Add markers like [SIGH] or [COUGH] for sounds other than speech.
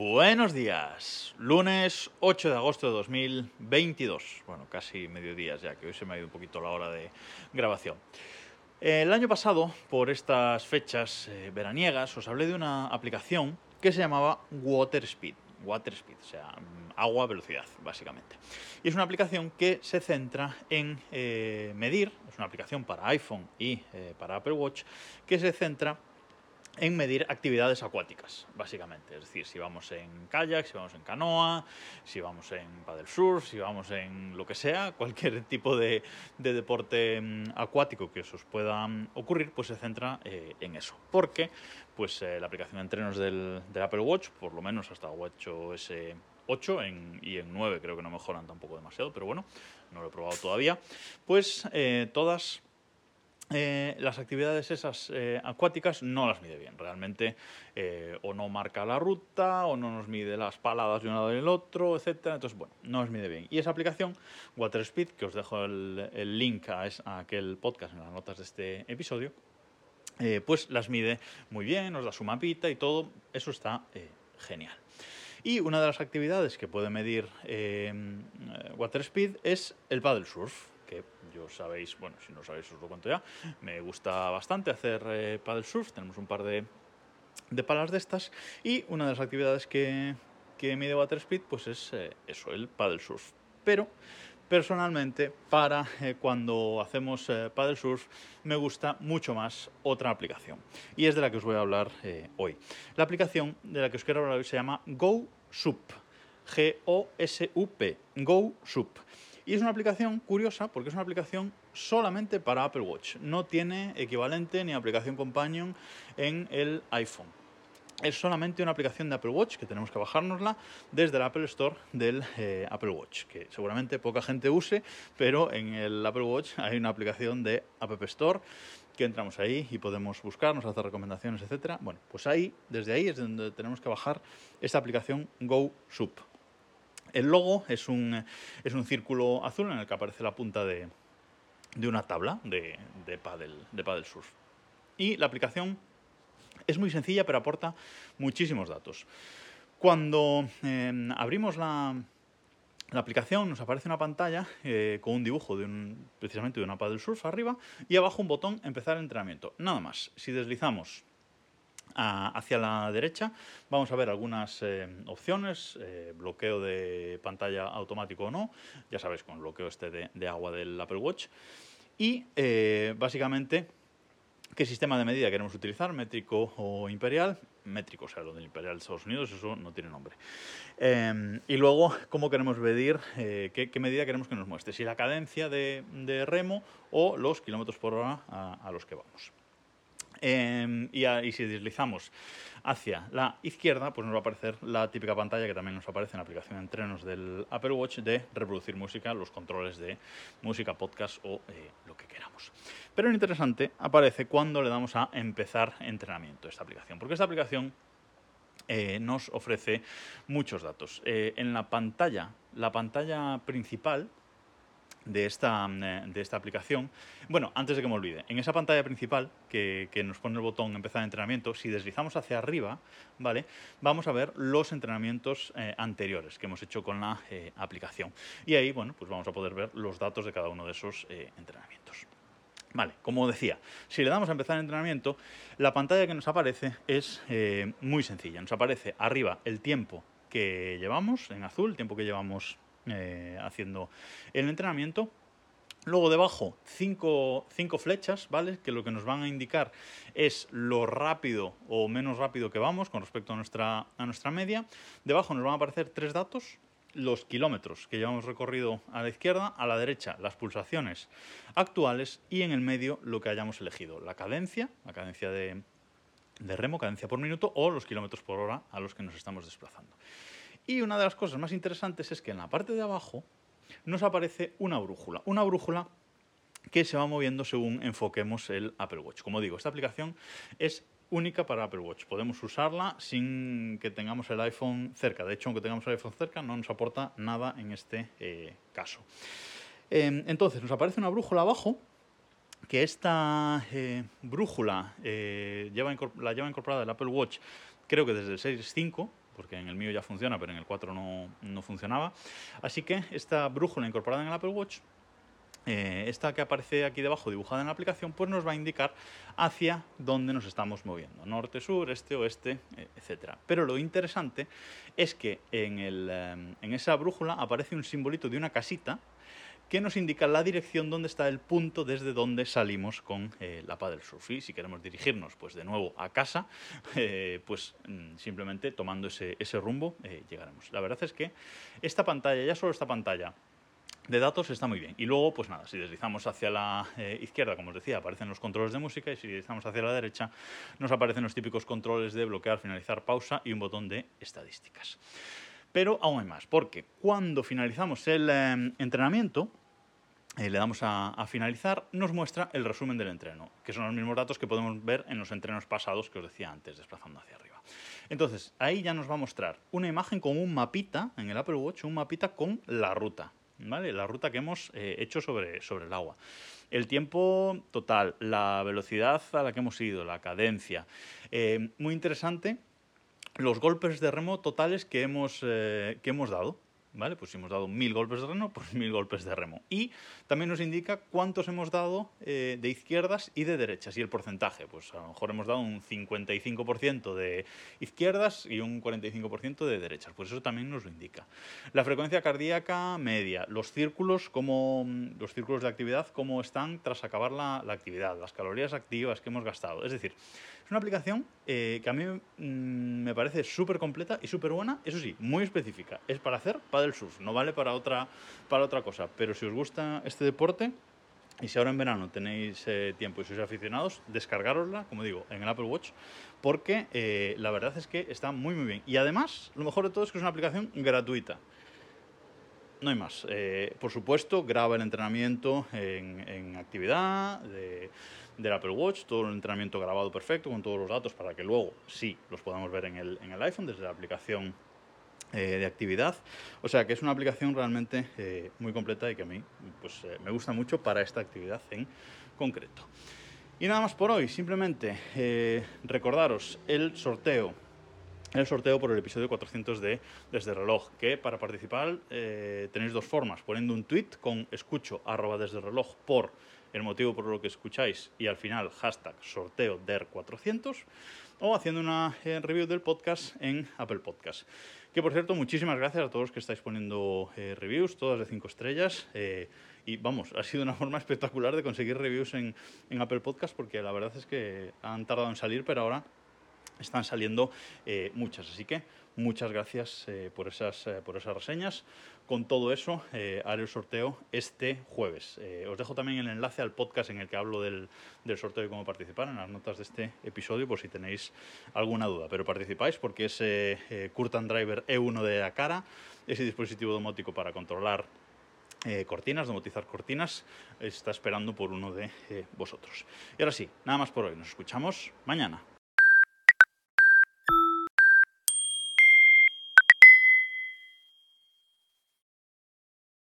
Buenos días, lunes 8 de agosto de 2022. Bueno, casi mediodía ya, que hoy se me ha ido un poquito la hora de grabación. El año pasado, por estas fechas eh, veraniegas, os hablé de una aplicación que se llamaba WaterSpeed. WaterSpeed, o sea, mm, agua velocidad, básicamente. Y es una aplicación que se centra en eh, medir, es una aplicación para iPhone y eh, para Apple Watch, que se centra en medir actividades acuáticas, básicamente. Es decir, si vamos en kayak, si vamos en canoa, si vamos en paddle surf, si vamos en lo que sea, [LAUGHS] cualquier tipo de, deporte mm, acuático que os pueda mm, ocurrir, pues se centra eh, en eso. Porque pues, eh, la aplicación de entrenos del, Apple Watch, por lo menos hasta WatchOS 8 y en 9 creo que no mejoran tampoco demasiado, pero bueno, no lo he probado todavía, pues eh, todas eh, las actividades esas eh, acuáticas no las mide bien. Realmente eh, o no marca la ruta o no nos mide las paladas de un lado y del otro, etc. Entonces, bueno, no nos mide bien. Y esa aplicación, WaterSpeed, que os dejo el, link a, aquel podcast en las notas de este episodio, pues las mide muy bien, nos da su mapita y todo. Eso está genial. Y una de las actividades que puede medir WaterSpeed es el paddle surf que yo sabéis, bueno, si no sabéis os lo cuento ya, me gusta bastante hacer eh, paddle surf, tenemos un par de, de palas de estas y una de las actividades que, que mide WaterSpeed pues es eh, eso, el paddle surf. Pero personalmente para eh, cuando hacemos paddle surf me gusta mucho más otra aplicación y es de la que os voy a hablar hoy. La aplicación de la que os quiero hablar hoy se llama GoSup. G-O-S-U-P. GoSup. Y es una aplicación curiosa porque es una aplicación solamente para Apple Watch. No tiene equivalente ni aplicación companion en el iPhone. Es solamente una aplicación de Apple Watch que tenemos que bajárnosla desde el Apple Store del eh, Apple Watch, que seguramente poca gente use, pero en el Apple Watch hay una aplicación de App Store que entramos ahí y podemos buscarnos, hacer recomendaciones, etcétera. Bueno, pues ahí, desde ahí es donde tenemos que bajar esta aplicación Go Soup. El logo es un, es un círculo azul en el que aparece la punta de, una tabla de, de, paddle, de surf. Y la aplicación es muy sencilla, pero aporta muchísimos datos. Cuando em, abrimos la, aplicación nos aparece una pantalla eh, con un dibujo de un, precisamente de una paddle surf arriba y abajo un botón empezar el entrenamiento. Nada más. Si deslizamos hacia la derecha. Vamos a ver algunas eh, opciones, eh, bloqueo de pantalla automático o no, ya sabéis con bloqueo este de, agua del Apple Watch, y eh, básicamente qué sistema de medida queremos utilizar, métrico o imperial, métrico, o sea, lo del imperial de Estados Unidos, eso no tiene nombre. y luego, cómo queremos medir, qué, medida queremos que nos muestre, si la cadencia de, remo o los kilómetros por hora a los que vamos. Em, y, si deslizamos hacia la izquierda, pues nos va a aparecer la típica pantalla que también nos aparece en la aplicación de entrenos del Apple Watch de reproducir música, los controles de música, podcast o eh, lo que queramos. Pero lo interesante aparece cuando le damos a empezar entrenamiento esta aplicación, porque esta aplicación eh, nos ofrece muchos datos. Eh, en la pantalla, la pantalla principal, de esta, eh, de esta aplicación. Bueno, antes de que me olvide, en esa pantalla principal que, nos pone el botón empezar entrenamiento, si deslizamos hacia arriba, ¿vale? Vamos a ver los entrenamientos eh, anteriores que hemos hecho con la eh, aplicación. Y ahí, bueno, pues vamos a poder ver los datos de cada uno de esos entrenamientos. Vale, como decía, si le damos a empezar el entrenamiento, la pantalla que nos aparece es muy sencilla. Nos aparece arriba el tiempo que llevamos en azul, el tiempo que llevamos eh, haciendo el entrenamiento. Luego debajo cinco, cinco, flechas, ¿vale? Que lo que nos van a indicar es lo rápido o menos rápido que vamos con respecto a nuestra, a nuestra media. Debajo nos van a aparecer tres datos, los kilómetros que llevamos recorrido a la izquierda, a la derecha las pulsaciones actuales y en el medio lo que hayamos elegido, la cadencia, la cadencia de, de remo, cadencia por minuto o los kilómetros por hora a los que nos estamos desplazando. Y una de las cosas más interesantes es que en la parte de abajo nos aparece una brújula. Una brújula que se va moviendo según enfoquemos el Apple Watch. Como digo, esta aplicación es única para Apple Watch. Podemos usarla sin que tengamos el iPhone cerca. De hecho, aunque tengamos el iPhone cerca, no nos aporta nada en este eh, caso. Em, entonces, nos aparece una brújula abajo, que esta eh, brújula eh, lleva, la lleva incorporada el Apple Watch, creo que desde el 6.5, porque en el mío ya funciona, pero en el 4 no, no funcionaba. Así que esta brújula incorporada en el Apple Watch eh, esta que aparece aquí debajo dibujada en la aplicación, pues nos va a indicar hacia dónde nos estamos moviendo, norte, sur, este, oeste, eh, etc. Pero lo interesante es que en, eh, en esa brújula aparece un simbolito de una casita que nos indica la dirección donde está el punto desde donde salimos con la paddle surf. Y si queremos dirigirnos pues de nuevo a casa, [LAUGHS] pues mm, simplemente tomando ese, ese rumbo llegaremos. La verdad es que esta pantalla, ya solo esta pantalla, de datos está muy bien. Y luego, pues nada, si deslizamos hacia la eh, izquierda, como os decía, aparecen los controles de música y si deslizamos hacia la derecha nos aparecen los típicos controles de bloquear, finalizar, pausa y un botón de estadísticas. Pero aún hay más, porque cuando finalizamos el eh, entrenamiento, eh, le damos a, finalizar, nos muestra el resumen del entreno, que son los mismos datos que podemos ver en los entrenos pasados que os decía antes, desplazando hacia arriba. Entonces, ahí ya nos va a mostrar una imagen con un mapita en el Apple Watch, un mapita con la ruta. La ruta que hemos eh, hecho sobre, sobre el agua. El tiempo total, la velocidad a la que hemos ido, la cadencia. Eh, muy interesante los golpes de remo totales que hemos, eh, que hemos dado. ¿Vale? Pues si hemos dado mil golpes de remo, pues [LAUGHS] mil golpes de remo. Y también nos indica cuántos hemos dado eh, de izquierdas y de derechas y el porcentaje. Pues a lo mejor hemos dado un 55% de izquierdas y un 45% de derechas. Pues eso también nos lo indica. La frecuencia cardíaca media, los círculos, como, los círculos de actividad, cómo están tras acabar la, la actividad, las calorías activas que hemos gastado. Es decir, es una aplicación eh, que a mí mm, me parece súper completa y súper buena, eso sí, muy específica. Es para hacer paddle surf, no vale para otra, para otra cosa. Pero si os gusta este deporte, y si ahora en verano tenéis eh, tiempo y sois aficionados, descargarosla, como digo, en el Apple Watch, porque eh, la verdad es que está muy muy bien. Y además, lo mejor de todo es que es una aplicación gratuita. No hay más. por supuesto, graba el entrenamiento en, en actividad, de, del Apple Watch, todo el entrenamiento grabado perfecto con todos los datos para que luego sí los podamos ver en el, en el iPhone desde la aplicación eh, de actividad. O sea que es una aplicación realmente eh, muy completa y que a mí pues, eh, me gusta mucho para esta actividad en concreto. Y nada más por hoy, simplemente recordaros el sorteo el sorteo por el episodio 400 de Desde Reloj, que para participar tenéis dos formas, poniendo un tweet con escucho arroba desde reloj por el motivo por lo que escucháis y al final hashtag sorteo DER400 o haciendo una eh, review del podcast en Apple Podcast. Que por cierto, muchísimas gracias a todos los que estáis poniendo eh, reviews, todas de 5 estrellas. Eh, y vamos, ha sido una [LAUGHS] forma espectacular de conseguir reviews en, en, Apple Podcast porque la verdad es que han tardado en salir, pero ahora están saliendo muchas. Así que muchas gracias por, esas, por esas reseñas. Con todo eso, eh, haré el sorteo este jueves. Eh, os dejo también el enlace al podcast en el que hablo del, sorteo y cómo participar en las notas de este episodio por si tenéis alguna duda. Pero participáis porque ese eh, Curtain Driver E1 de la cara, ese dispositivo domótico para controlar cortinas, domotizar cortinas, está esperando por uno de vosotros. Y ahora sí, nada más por hoy. Nos escuchamos mañana.